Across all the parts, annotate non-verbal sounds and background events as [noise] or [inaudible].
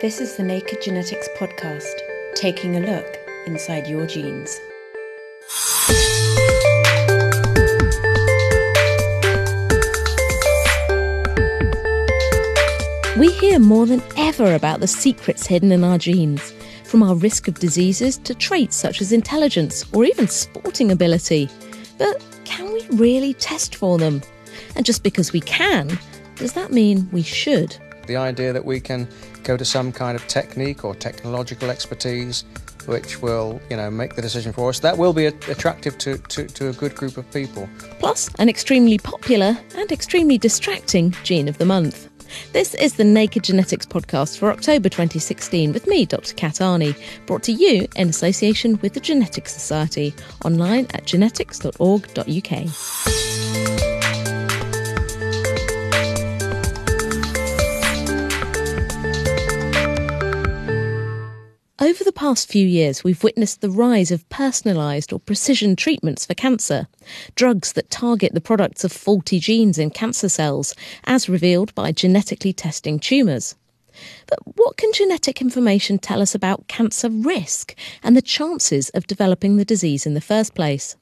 This is the Naked Genetics Podcast, taking a look inside your genes. We hear more than ever about the secrets hidden in our genes, from our risk of diseases to traits such as intelligence or even sporting ability. But can we really test for them? And just because we can, does that mean we should? The idea that we can go to some kind of technique or technological expertise which will, you know, make the decision for us, that will be attractive to, to, to a good group of people. Plus, an extremely popular and extremely distracting gene of the month. This is the Naked Genetics podcast for October 2016 with me, Dr. Kat Arney, brought to you in association with the Genetics Society, online at genetics.org.uk. past few years, we've witnessed the rise of personalised or precision treatments for cancer, drugs that target the products of faulty genes in cancer cells, as revealed by genetically testing tumours. But what can genetic information tell us about cancer risk and the chances of developing the disease in the first place?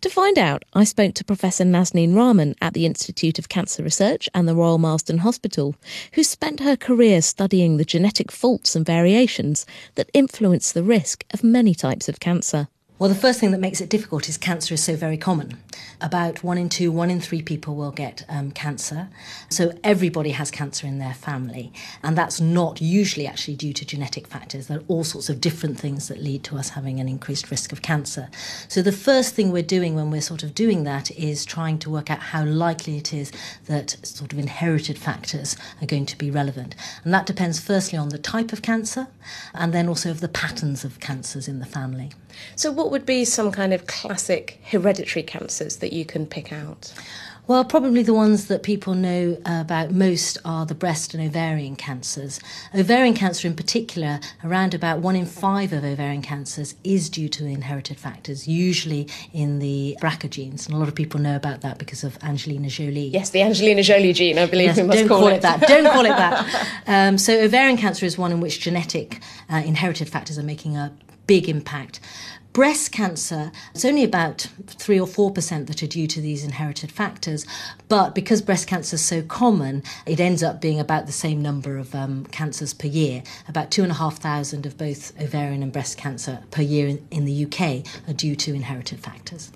To find out, I spoke to Professor Nazneen Rahman at the Institute of Cancer Research and the Royal Marsden Hospital, who spent her career studying the genetic faults and variations that influence the risk of many types of cancer. Well, the first thing that makes it difficult is cancer is so very common. About one in two, one in three people will get um, cancer. So everybody has cancer in their family. And that's not usually actually due to genetic factors. There are all sorts of different things that lead to us having an increased risk of cancer. So the first thing we're doing when we're sort of doing that is trying to work out how likely it is that sort of inherited factors are going to be relevant. And that depends firstly on the type of cancer and then also of the patterns of cancers in the family. So, what would be some kind of classic hereditary that you can pick out? Well, probably the ones that people know about most are the breast and ovarian cancers. Ovarian cancer, in particular, around about one in five of ovarian cancers is due to inherited factors, usually in the BRCA genes. And a lot of people know about that because of Angelina Jolie. Yes, the Angelina Jolie gene, I believe yes, we must don't call, call it. it. that. Don't call it that. [laughs] Um, so, ovarian cancer is one in which genetic uh, inherited factors are making a big impact. Breast cancer, it's only about 3 or 4% that are due to these inherited factors, but because breast cancer is so common, it ends up being about the same number of um, cancers per year. About 2,500 of both ovarian and breast cancer per year in, in the UK are due to inherited factors.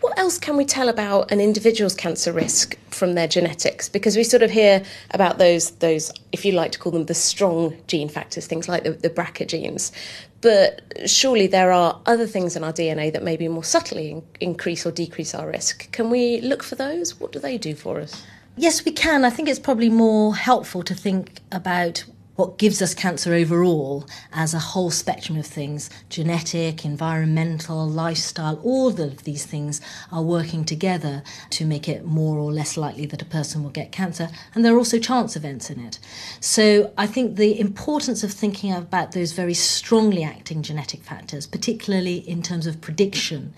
What else can we tell about an individual's cancer risk from their genetics? Because we sort of hear about those, those if you like to call them the strong gene factors, things like the, the BRCA genes. But surely there are other things in our DNA that maybe more subtly in- increase or decrease our risk. Can we look for those? What do they do for us? Yes, we can. I think it's probably more helpful to think about what gives us cancer overall as a whole spectrum of things genetic, environmental, lifestyle, all of these things are working together to make it more or less likely that a person will get cancer. And there are also chance events in it. So I think the importance of thinking about those very strongly acting genetic factors, particularly in terms of prediction,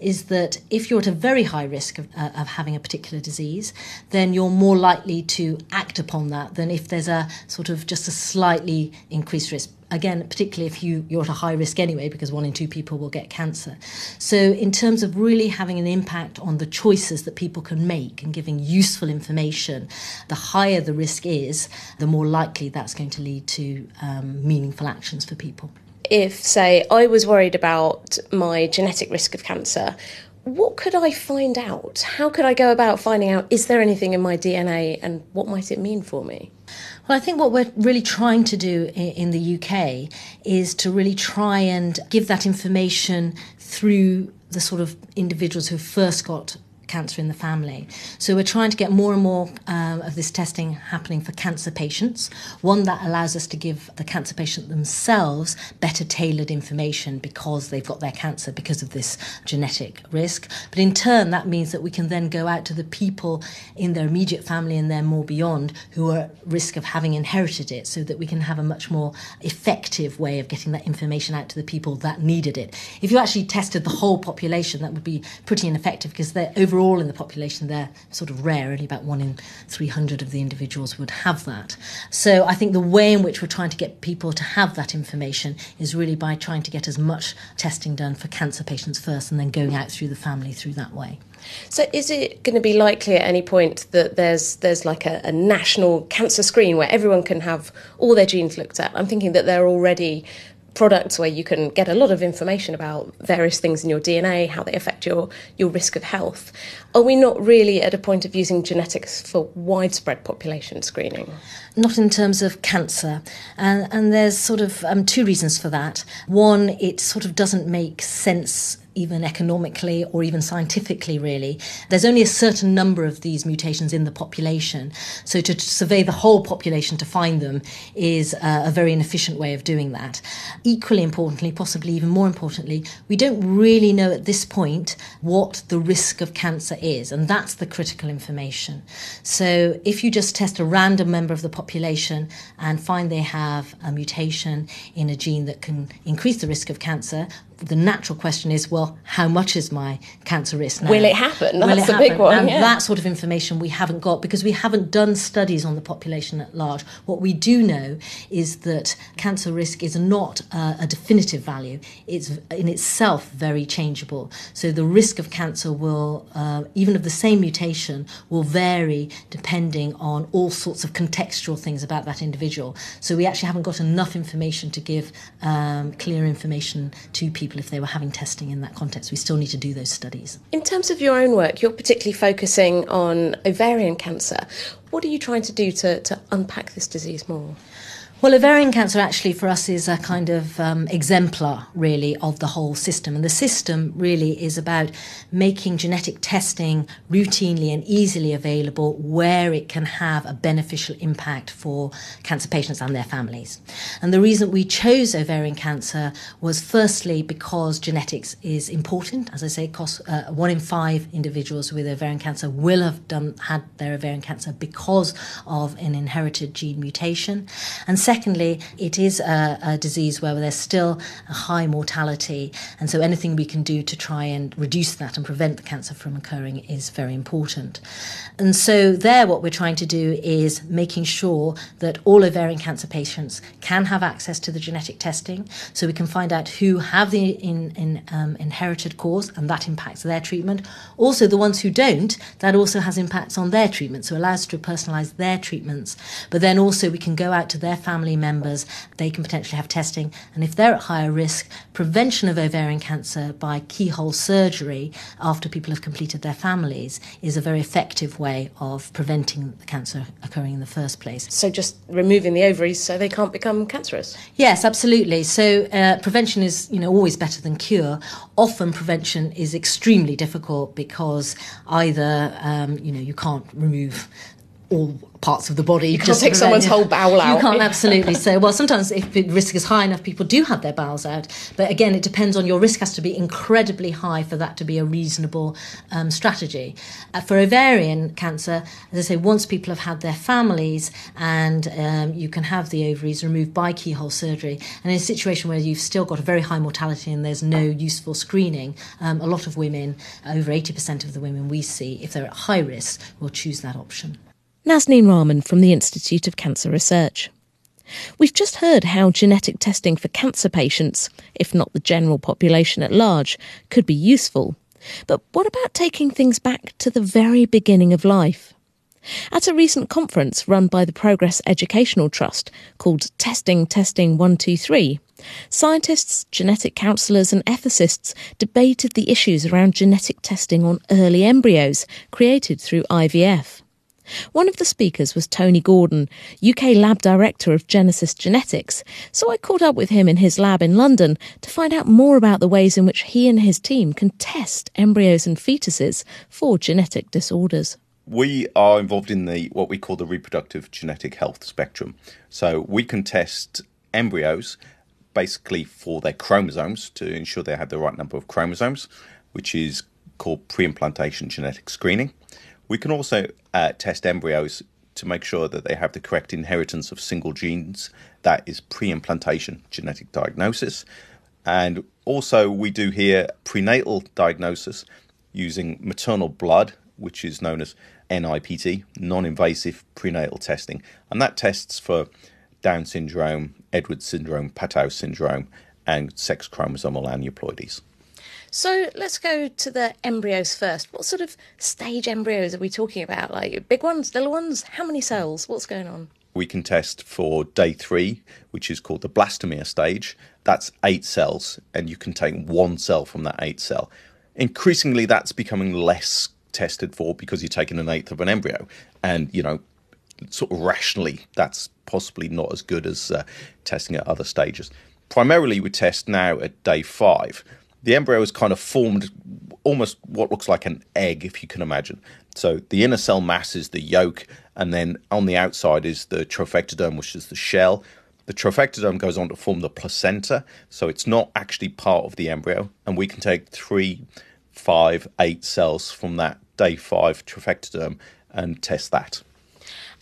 is that if you're at a very high risk of, uh, of having a particular disease, then you're more likely to act upon that than if there's a sort of just a slightly increased risk. Again, particularly if you, you're at a high risk anyway, because one in two people will get cancer. So, in terms of really having an impact on the choices that people can make and giving useful information, the higher the risk is, the more likely that's going to lead to um, meaningful actions for people. If, say, I was worried about my genetic risk of cancer, what could I find out? How could I go about finding out is there anything in my DNA and what might it mean for me? Well, I think what we're really trying to do in the UK is to really try and give that information through the sort of individuals who first got cancer in the family. So we're trying to get more and more um, of this testing happening for cancer patients. One that allows us to give the cancer patient themselves better tailored information because they've got their cancer because of this genetic risk. But in turn, that means that we can then go out to the people in their immediate family and then more beyond who are at risk of having inherited it so that we can have a much more effective way of getting that information out to the people that needed it. If you actually tested the whole population, that would be pretty ineffective because their overall overall in the population, they're sort of rare. Only about one in 300 of the individuals would have that. So I think the way in which we're trying to get people to have that information is really by trying to get as much testing done for cancer patients first and then going out through the family through that way. So, is it going to be likely at any point that there's there's like a, a, national cancer screen where everyone can have all their genes looked at? I'm thinking that there are already products where you can get a lot of information about various things in your DNA, how they affect your, your risk of health. Are we not really at a point of using genetics for widespread population screening? Not in terms of cancer. And, and there's sort of um, two reasons for that. One, it sort of doesn't make sense even economically or even scientifically, really. There's only a certain number of these mutations in the population. So to survey the whole population to find them is uh, a very inefficient way of doing that. Equally importantly, possibly even more importantly, we don't really know at this point what the risk of cancer is, and that's the critical information. So if you just test a random member of the population and find they have a mutation in a gene that can increase the risk of cancer, the natural question is, well, how much is my cancer risk now? Will it happen? That's Will it happen? big one. And yeah. that sort of information we haven't got because we haven't done studies on the population at large. What we do know is that cancer risk is not a, a definitive value. It's in itself very changeable. So the risk of cancer will, uh, even of the same mutation, will vary depending on all sorts of contextual things about that individual. So we actually haven't got enough information to give um, clear information to people people if they were having testing in that context. We still need to do those studies. In terms of your own work, you're particularly focusing on ovarian cancer. What are you trying to do to, to unpack this disease more? Well, ovarian cancer actually for us is a kind of um, exemplar, really, of the whole system. And the system really is about making genetic testing routinely and easily available where it can have a beneficial impact for cancer patients and their families. And the reason we chose ovarian cancer was firstly because genetics is important. As I say, cost, uh, one in five individuals with ovarian cancer will have done had their ovarian cancer because of an inherited gene mutation. And Secondly, it is a, a, disease where there's still a high mortality, and so anything we can do to try and reduce that and prevent the cancer from occurring is very important. And so, there, what we're trying to do is making sure that all ovarian cancer patients can have access to the genetic testing, so we can find out who have the in, in, um, inherited cause, and that impacts their treatment. Also, the ones who don't, that also has impacts on their treatment, so allows us to personalise their treatments. But then also, we can go out to their family family members, they can potentially have testing. And if they're at higher risk, prevention of ovarian cancer by keyhole surgery after people have completed their families is a very effective way of preventing the cancer occurring in the first place. So just removing the ovaries so they can't become cancerous? Yes, absolutely. So uh, prevention is, you know, always better than cure. Often prevention is extremely difficult because either, um, you know, you can't remove all parts of the body. You can't take someone's whole bowel out. You can't [laughs] absolutely say, well, sometimes if the risk is high enough, people do have their bowels out. But again, it depends on your risk has to be incredibly high for that to be a reasonable um, strategy. Uh, for ovarian cancer, as I say, once people have had their families and um, you can have the ovaries removed by keyhole surgery, and in a situation where you've still got a very high mortality and there's no useful screening, um, a lot of women, over 80% of the women we see, if they're at high risk, will choose that option. Nazneen Rahman from the Institute of Cancer Research. We've just heard how genetic testing for cancer patients, if not the general population at large, could be useful. But what about taking things back to the very beginning of life? At a recent conference run by the Progress Educational Trust called Testing Testing 123, scientists, genetic counsellors, and ethicists debated the issues around genetic testing on early embryos created through IVF. One of the speakers was Tony Gordon, UK lab director of Genesis Genetics, so I caught up with him in his lab in London to find out more about the ways in which he and his team can test embryos and fetuses for genetic disorders. We are involved in the what we call the reproductive genetic health spectrum. So we can test embryos basically for their chromosomes to ensure they have the right number of chromosomes, which is called pre-implantation genetic screening. We can also uh, test embryos to make sure that they have the correct inheritance of single genes. That is pre implantation genetic diagnosis. And also, we do here prenatal diagnosis using maternal blood, which is known as NIPT, non invasive prenatal testing. And that tests for Down syndrome, Edwards syndrome, Patau syndrome, and sex chromosomal aneuploidies. So let's go to the embryos first. What sort of stage embryos are we talking about? Like big ones, little ones? How many cells? What's going on? We can test for day three, which is called the blastomere stage. That's eight cells, and you can take one cell from that eight cell. Increasingly, that's becoming less tested for because you're taking an eighth of an embryo. And, you know, sort of rationally, that's possibly not as good as uh, testing at other stages. Primarily, we test now at day five the embryo is kind of formed almost what looks like an egg, if you can imagine. So the inner cell mass is the yolk, and then on the outside is the trophectoderm, which is the shell. The trophectoderm goes on to form the placenta, so it's not actually part of the embryo, and we can take three, five, eight cells from that day five trophectoderm and test that.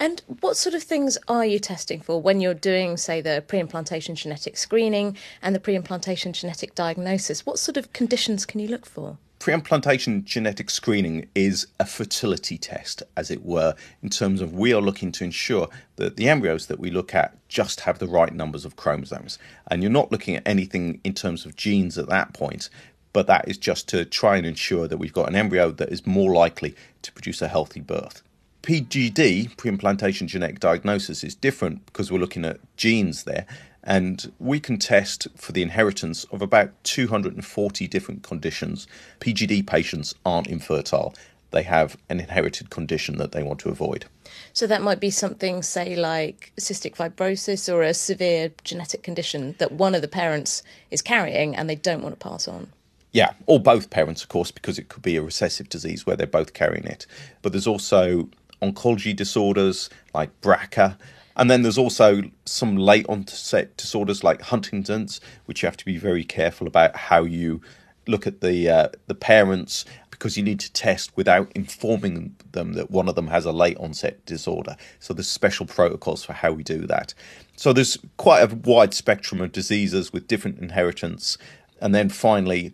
And what sort of things are you testing for when you're doing, say, the pre implantation genetic screening and the pre implantation genetic diagnosis? What sort of conditions can you look for? Pre implantation genetic screening is a fertility test, as it were, in terms of we are looking to ensure that the embryos that we look at just have the right numbers of chromosomes. And you're not looking at anything in terms of genes at that point, but that is just to try and ensure that we've got an embryo that is more likely to produce a healthy birth. PGD, pre-implantation genetic diagnosis, is different because we're looking at genes there, and we can test for the inheritance of about 240 different conditions. PGD patients aren't infertile; they have an inherited condition that they want to avoid. So that might be something, say, like cystic fibrosis or a severe genetic condition that one of the parents is carrying and they don't want to pass on. Yeah, or both parents, of course, because it could be a recessive disease where they're both carrying it. But there's also oncology disorders like BRCA. And then there's also some late onset disorders like Huntington's, which you have to be very careful about how you look at the uh, the parents because you need to test without informing them that one of them has a late onset disorder. So there's special protocols for how we do that. So there's quite a wide spectrum of diseases with different inheritance. And then finally,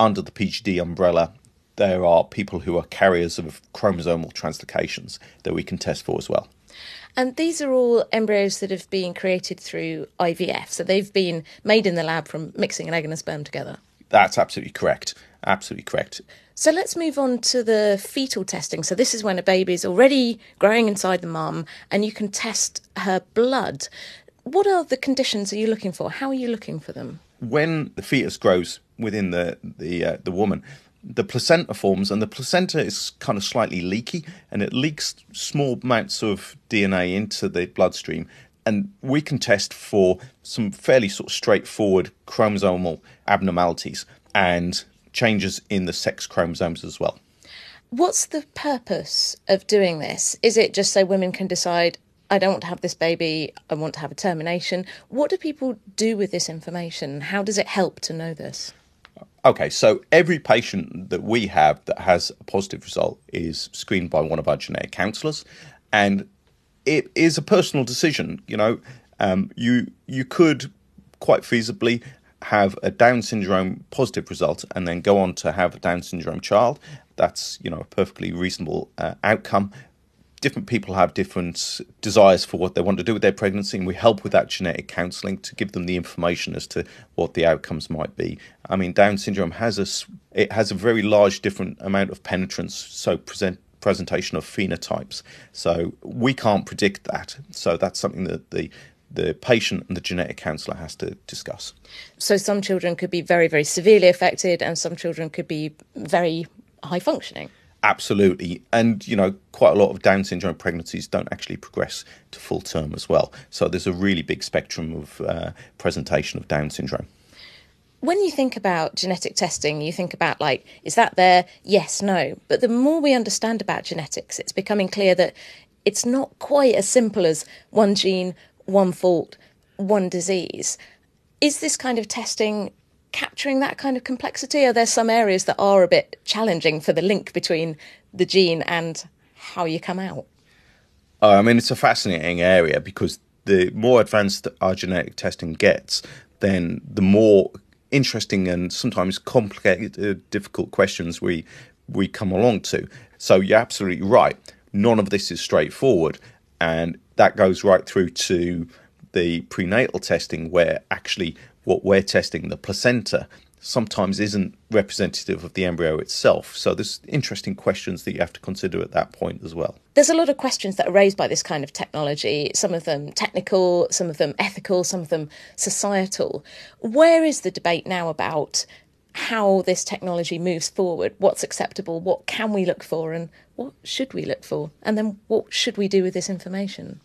under the PGD umbrella, there are people who are carriers of chromosomal translocations that we can test for as well. And these are all embryos that have been created through IVF. So they've been made in the lab from mixing an egg and a sperm together. That's absolutely correct. Absolutely correct. So let's move on to the fetal testing. So this is when a baby is already growing inside the mum and you can test her blood. What are the conditions are you looking for? How are you looking for them? When the fetus grows within the the uh, the woman, the placenta forms, and the placenta is kind of slightly leaky, and it leaks small amounts of DNA into the bloodstream. And we can test for some fairly sort of straightforward chromosomal abnormalities and changes in the sex chromosomes as well. What's the purpose of doing this? Is it just so women can decide, I don't want to have this baby, I want to have a termination? What do people do with this information? How does it help to know this? Okay, so every patient that we have that has a positive result is screened by one of our genetic counsellors, and it is a personal decision. You know, um, you you could quite feasibly have a Down syndrome positive result and then go on to have a Down syndrome child. That's you know a perfectly reasonable uh, outcome different people have different desires for what they want to do with their pregnancy, and we help with that genetic counselling to give them the information as to what the outcomes might be. I mean, Down syndrome has a it has a very large different amount of penetrance, so present presentation of phenotypes. So we can't predict that. So that's something that the the patient and the genetic counsellor has to discuss. So some children could be very, very severely affected, and some children could be very high functioning. Absolutely. And, you know, quite a lot of Down syndrome pregnancies don't actually progress to full term as well. So there's a really big spectrum of uh, presentation of Down syndrome. When you think about genetic testing, you think about like, is that there? Yes, no. But the more we understand about genetics, it's becoming clear that it's not quite as simple as one gene, one fault, one disease. Is this kind of testing capturing that kind of complexity? Are there some areas that are a bit challenging for the link between the gene and how you come out? Uh, I mean, it's a fascinating area because the more advanced our genetic testing gets, then the more interesting and sometimes complicated, uh, difficult questions we we come along to. So you're absolutely right. None of this is straightforward, and that goes right through to the prenatal testing, where actually what we're testing, the placenta, sometimes isn't representative of the embryo itself. So there's interesting questions that you have to consider at that point as well. There's a lot of questions that are raised by this kind of technology, some of them technical, some of them ethical, some of them societal. Where is the debate now about how this technology moves forward? What's acceptable? What can we look for? And what should we look for? And then what should we do with this information?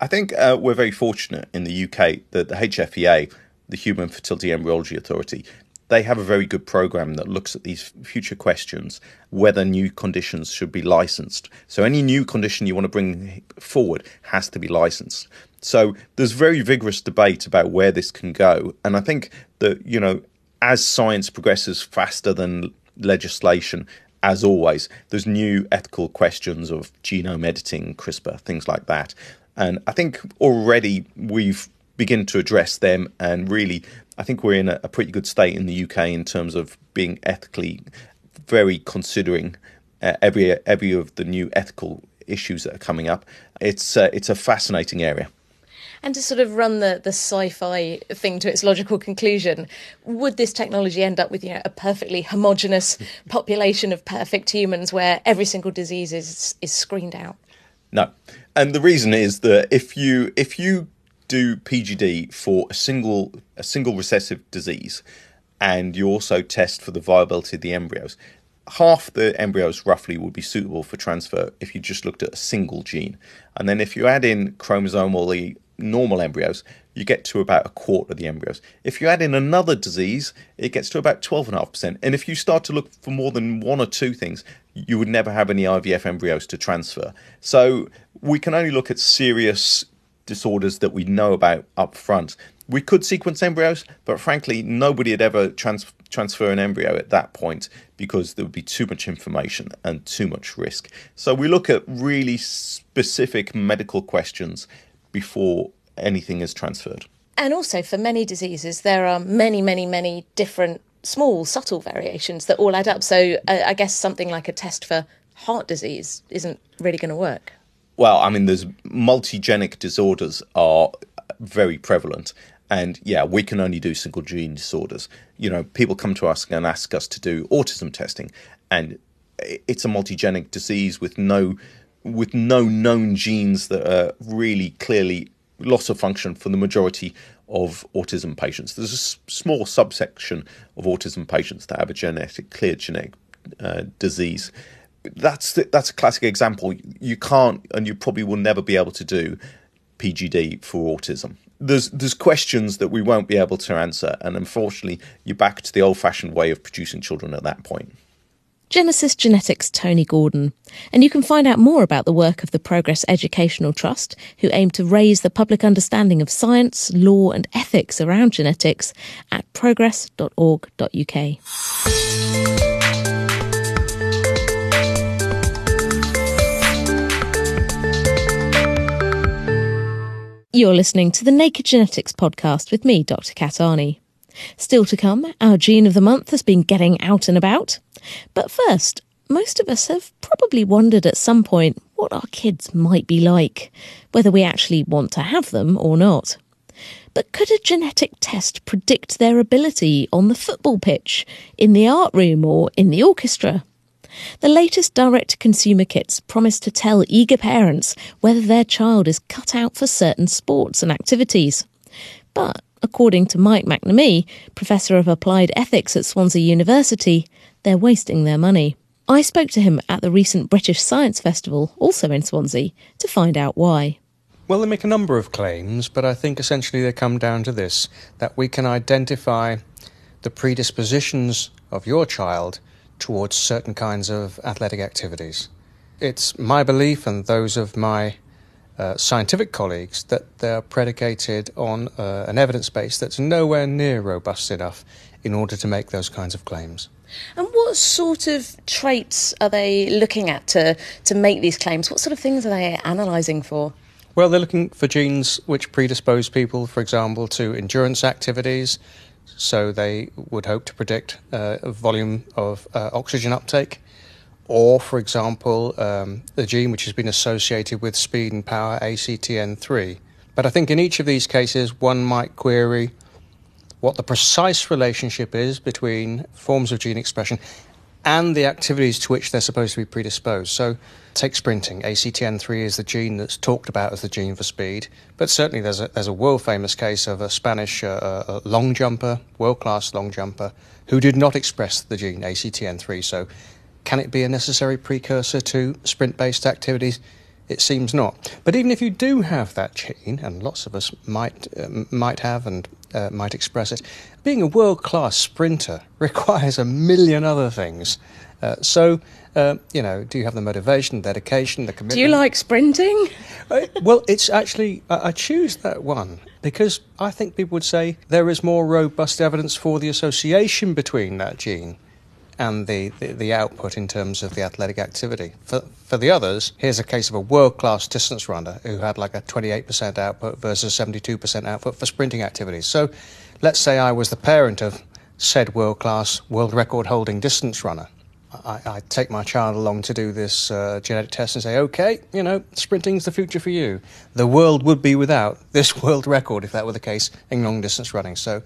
I think uh, we're very fortunate in the UK that the HFEA, the Human Fertility Embryology Authority, they have a very good program that looks at these future questions, whether new conditions should be licensed. So any new condition you want to bring forward has to be licensed. So there's very vigorous debate about where this can go, and I think that you know as science progresses faster than legislation, as always, there's new ethical questions of genome editing, CRISPR, things like that. And I think already we've begun to address them and really I think we're in a, a pretty good state in the UK in terms of being ethically very considering uh, every every of the new ethical issues that are coming up. It's uh, it's a fascinating area. And to sort of run the, the sci-fi thing to its logical conclusion, would this technology end up with you know a perfectly homogenous [laughs] population of perfect humans where every single disease is is screened out? No, and the reason is that if you if you do PGD for a single a single recessive disease, and you also test for the viability of the embryos. Half the embryos roughly would be suitable for transfer if you just looked at a single gene. And then if you add in chromosomally normal embryos, you get to about a quarter of the embryos. If you add in another disease, it gets to about 12.5%. And if you start to look for more than one or two things, you would never have any IVF embryos to transfer. So we can only look at serious disorders that we know about up front. We could sequence embryos, but frankly, nobody would ever trans- transfer an embryo at that point because there would be too much information and too much risk. So we look at really specific medical questions before anything is transferred. And also, for many diseases, there are many, many, many different small, subtle variations that all add up. So uh, I guess something like a test for heart disease isn't really going to work. Well, I mean, there's multigenic disorders are very prevalent. And yeah, we can only do single gene disorders. You know, people come to us and ask us to do autism testing, and it's a multigenic disease with no with no known genes that are really clearly loss of function for the majority of autism patients. There's a small subsection of autism patients that have a genetic clear genetic uh, disease that's that's a classic example. You can't, and you probably will never be able to do PGD for autism. There's there's questions that we won't be able to answer, and unfortunately, you're back to the old-fashioned way of producing children at that point. Genesis Genetics Tony Gordon. And you can find out more about the work of the Progress Educational Trust, who aim to raise the public understanding of science, law, and ethics around genetics at progress.org.uk. You're listening to the Naked Genetics podcast with me, Dr. Kat Arney. Still to come, our gene of the month has been getting out and about. But first, most of us have probably wondered at some point what our kids might be like, whether we actually want to have them or not. But could a genetic test predict their ability on the football pitch, in the art room, or in the orchestra? The latest direct consumer kits promise to tell eager parents whether their child is cut out for certain sports and activities. But, according to Mike McNamee, Professor of Applied Ethics at Swansea University, they're wasting their money. I spoke to him at the recent British Science Festival, also in Swansea, to find out why. Well, they make a number of claims, but I think essentially they come down to this that we can identify the predispositions of your child towards certain kinds of athletic activities. It's my belief and those of my uh, scientific colleagues that they're predicated on uh, an evidence base that's nowhere near robust enough in order to make those kinds of claims. And what sort of traits are they looking at to, to make these claims? What sort of things are they analysing for? Well, they're looking for genes which predispose people, for example, to endurance activities, so they would hope to predict uh, a volume of uh, oxygen uptake or, for example, um, the gene which has been associated with speed and power, ACTN3. But I think in each of these cases, one might query what the precise relationship is between forms of gene expression and the activities to which they're supposed to be predisposed. So, take sprinting. ACTN3 is the gene that's talked about as the gene for speed, but certainly there's a, there's a world famous case of a Spanish uh, uh, long jumper, world class long jumper, who did not express the gene ACTN3. So, can it be a necessary precursor to sprint based activities? It seems not. But even if you do have that gene, and lots of us might, uh, might have and uh, might express it, being a world class sprinter [laughs] requires a million other things. Uh, so, uh, you know, do you have the motivation, dedication, the commitment? Do you like sprinting? [laughs] Uh, well, it's actually, I, choose that one because I think people would say there is more robust evidence for the association between that gene and the, the, the, output in terms of the athletic activity. For, for the others, here's a case of a world class distance runner who had like a 28% output versus 72% output for sprinting activities. So let's say I was the parent of said world class, world record holding distance runner. I, I, take my child along to do this uh, genetic test and say, okay, you know, sprinting's the future for you. The world would be without [laughs] this world record if that were the case in long distance running. So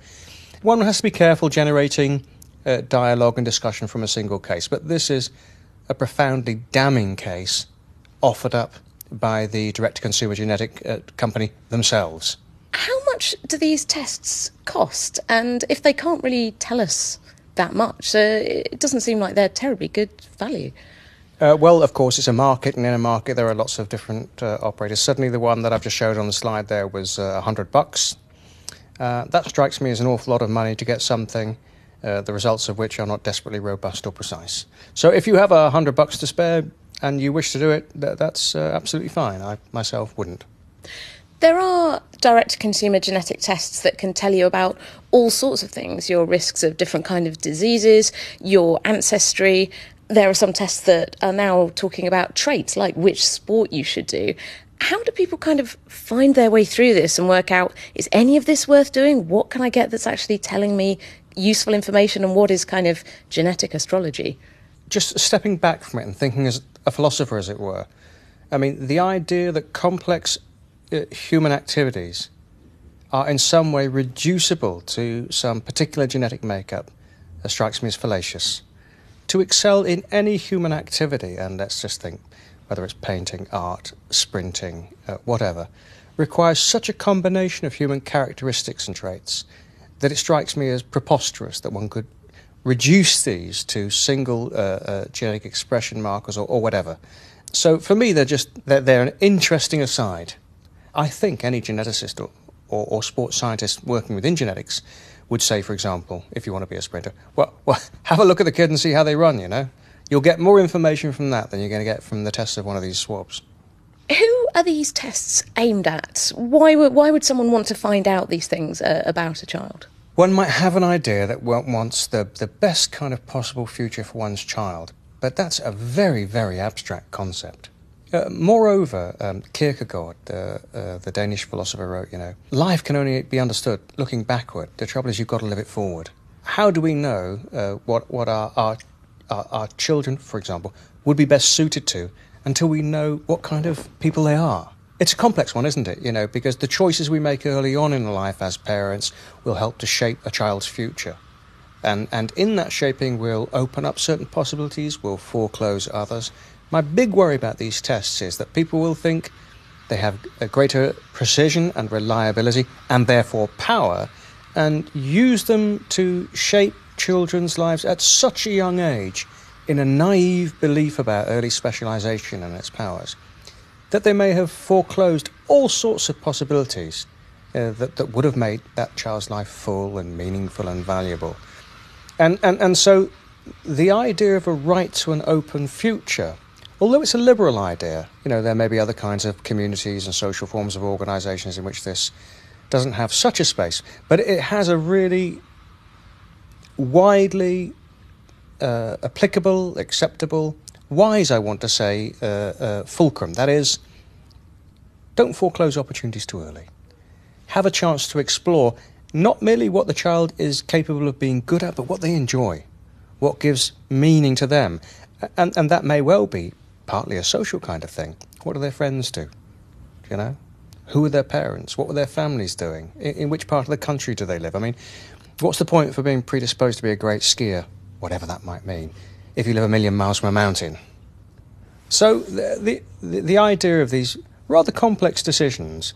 one has to be careful generating uh, dialogue and discussion from a single case. But this is a profoundly damning case offered up by the direct to consumer genetic uh, company themselves. How much do these tests cost? And if they can't really tell us that much, uh, it doesn't seem like they're terribly good value. Uh, well, of course, it's a market, and in a market there are lots of different uh, operators. Certainly, the one that I've just showed on the slide there was uh, 100 bucks. Uh, that strikes me as an awful lot of money to get something uh, the results of which are not desperately robust or precise. So if you have a hundred bucks to spare and you wish to do it, th- that's uh, absolutely fine. I myself wouldn't. There are direct to consumer genetic tests that can tell you about all sorts of things your risks of different kind of diseases, your ancestry. There are some tests that are now talking about traits like which sport you should do. How do people kind of find their way through this and work out is any of this worth doing? What can I get that's actually telling me useful information and what is kind of genetic astrology? Just stepping back from it and thinking as a philosopher, as it were. I mean, the idea that complex human activities are in some way reducible to some particular genetic makeup uh, strikes me as fallacious. To excel in any human activity, and let's just think whether it's painting, art, sprinting, uh, whatever, requires such a combination of human characteristics and traits that it strikes me as preposterous that one could reduce these to single uh, uh, genetic expression markers or, or, whatever. So for me, they're just they're, they're, an interesting aside. I think any geneticist or, or, or, sports scientist working within genetics would say, for example, if you want to be a sprinter, well, well, [laughs] have a look at the kid and see how they run. You know, you'll get more information from that than you're going to get from the test of one of these swabs. Who are these tests aimed at? Why would, why would someone want to find out these things uh, about a child? One might have an idea that one wants the, the best kind of possible future for one's child, but that's a very, very abstract concept. Uh, moreover, um, Kierkegaard, the, uh, the Danish philosopher, wrote, you know, life can only be understood looking backward. The trouble is you've got to live it forward. How do we know uh, what, what our, our, our children, for example, would be best suited to until we know what kind of people they are. It's a complex one, isn't it? You know, because the choices we make early on in life as parents will help to shape a child's future. And, and in that shaping, we'll open up certain possibilities, we'll foreclose others. My big worry about these tests is that people will think they have a greater precision and reliability and therefore power and use them to shape children's lives at such a young age in a naive belief about early specialization and its powers, that they may have foreclosed all sorts of possibilities uh, that, that would have made that child's life full and meaningful and valuable. And, and, and so the idea of a right to an open future, although it's a liberal idea, you know, there may be other kinds of communities and social forms of organizations in which this doesn't have such a space, but it has a really widely uh, applicable, acceptable, wise, I want to say, uh, uh, fulcrum. That is, don't foreclose opportunities too early. Have a chance to explore not merely what the child is capable of being good at, but what they enjoy, what gives meaning to them. And, and that may well be partly a social kind of thing. What do their friends do? You know? Who are their parents? What were their families doing? In, in which part of the country do they live? I mean, what's the point for being predisposed to be a great skier, whatever that might mean, if you live a million miles from a mountain? So the, the, the idea of these rather complex decisions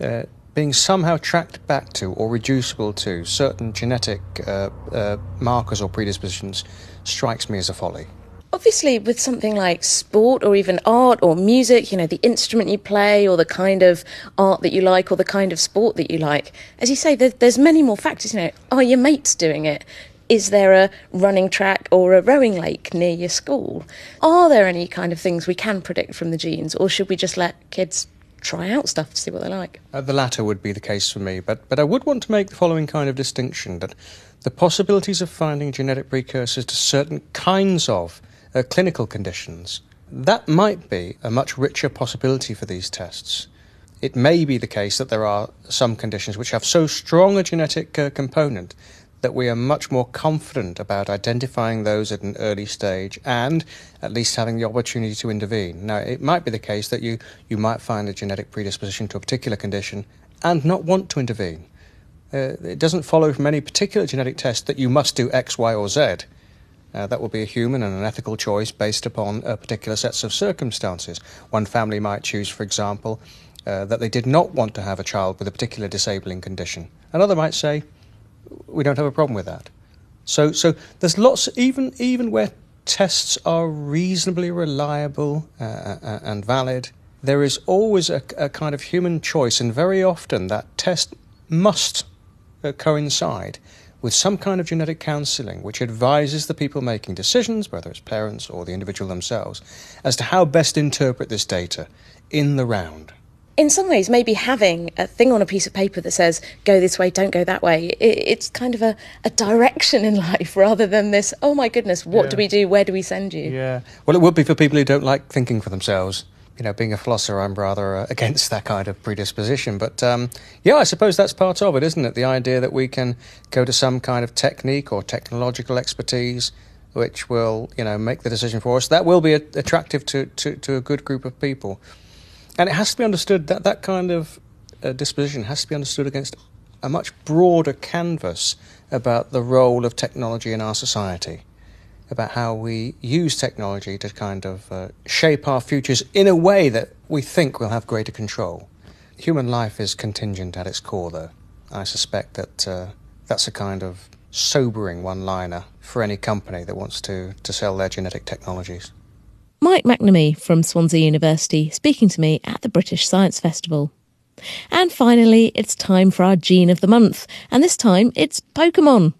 uh, being somehow tracked back to or reducible to certain genetic uh, uh, markers or predispositions strikes me as a folly. Obviously, with something like sport or even art or music, you know, the instrument you play or the kind of art that you like or the kind of sport that you like, as you say, there, there's many more factors. You know, are your mates doing it? Is there a running track or a rowing lake near your school? Are there any kind of things we can predict from the genes, or should we just let kids try out stuff to see what they like? Uh, the latter would be the case for me, but, but I would want to make the following kind of distinction that the possibilities of finding genetic precursors to certain kinds of uh, clinical conditions, that might be a much richer possibility for these tests. It may be the case that there are some conditions which have so strong a genetic uh, component that we are much more confident about identifying those at an early stage and at least having the opportunity to intervene. Now, it might be the case that you, you might find a genetic predisposition to a particular condition and not want to intervene. Uh, it doesn't follow from any particular genetic test that you must do X, Y, or Z. Uh, that will be a human and an ethical choice based upon uh, particular sets of circumstances. One family might choose, for example, uh, that they did not want to have a child with a particular disabling condition. Another might say, we don't have a problem with that. So, so there's lots, even even where tests are reasonably reliable uh, uh, and valid, there is always a, a, kind of human choice, and very often that test must uh, coincide with some kind of genetic counselling which advises the people making decisions, whether it's parents or the individual themselves, as to how best interpret this data in the round in some ways, maybe having a thing on a piece of paper that says, go this way, don't go that way, it's kind of a, a, direction in [laughs] life rather than this, oh my goodness, what yeah. do we do? Where do we send you? Yeah. Well, it would be for people who don't like thinking for themselves. You know, being a philosopher, I'm rather uh, [laughs] against that kind of predisposition. But um, yeah, I suppose that's part of it, isn't it? The idea that we can go to some kind of technique or technological expertise which will, you know, make the decision for us. That will be a- attractive to, to, to a good group of people. And it has to be understood that that kind of uh, disposition has to be understood against a much broader canvas about the role of technology in our society, about how we use technology to kind of uh, shape our futures in a way that we think will have greater control. Human life is contingent at its core, though. I suspect that uh, that's a kind of sobering one liner for any company that wants to, to sell their genetic technologies. Mike McNamee from Swansea University speaking to me at the British Science Festival. And finally, it's time for our gene of the month, and this time it's Pokemon.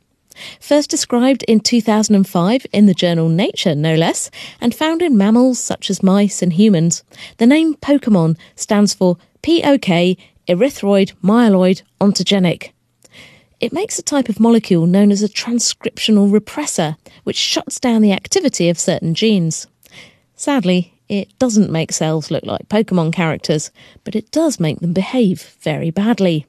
First described in 2005 in the journal Nature, no less, and found in mammals such as mice and humans, the name Pokemon stands for POK erythroid myeloid ontogenic. It makes a type of molecule known as a transcriptional repressor, which shuts down the activity of certain genes. Sadly, it doesn't make cells look like Pokemon characters, but it does make them behave very badly.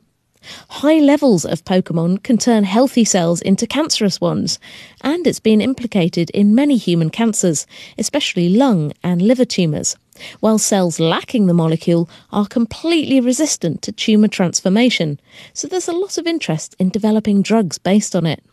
High levels of Pokemon can turn healthy cells into cancerous ones, and it's been implicated in many human cancers, especially lung and liver tumours, while cells lacking the molecule are completely resistant to tumour transformation, so there's a lot of interest in developing drugs based on it.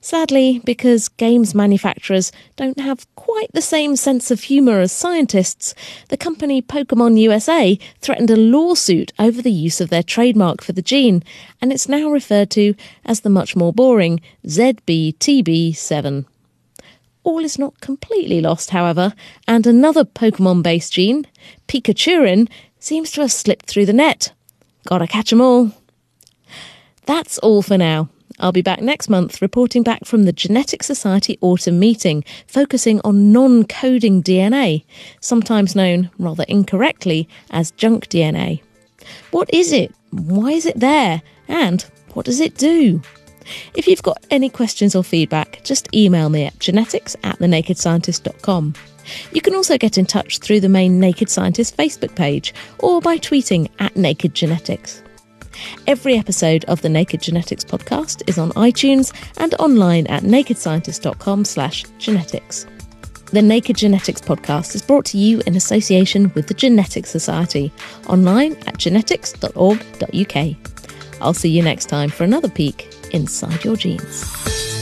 Sadly, because games manufacturers don't have quite the same sense of humour as scientists, the company Pokemon USA threatened a lawsuit over the use of their trademark for the gene, and it's now referred to as the much more boring ZBTB7. All is not completely lost, however, and another Pokemon based gene, Pikachurin, seems to have slipped through the net. Gotta catch 'em all. That's all for now. I'll be back next month reporting back from the Genetic Society autumn meeting, focusing on non coding DNA, sometimes known rather incorrectly as junk DNA. What is it? Why is it there? And what does it do? If you've got any questions or feedback, just email me at genetics at thenakedscientist.com. You can also get in touch through the main Naked Scientist Facebook page or by tweeting at Naked Genetics. Every episode of the Naked Genetics podcast is on iTunes and online at nakedscientist.com slash genetics. The Naked Genetics podcast is brought to you in association with the Genetics Society, online at genetics.org.uk. I'll see you next time for another peek inside your genes.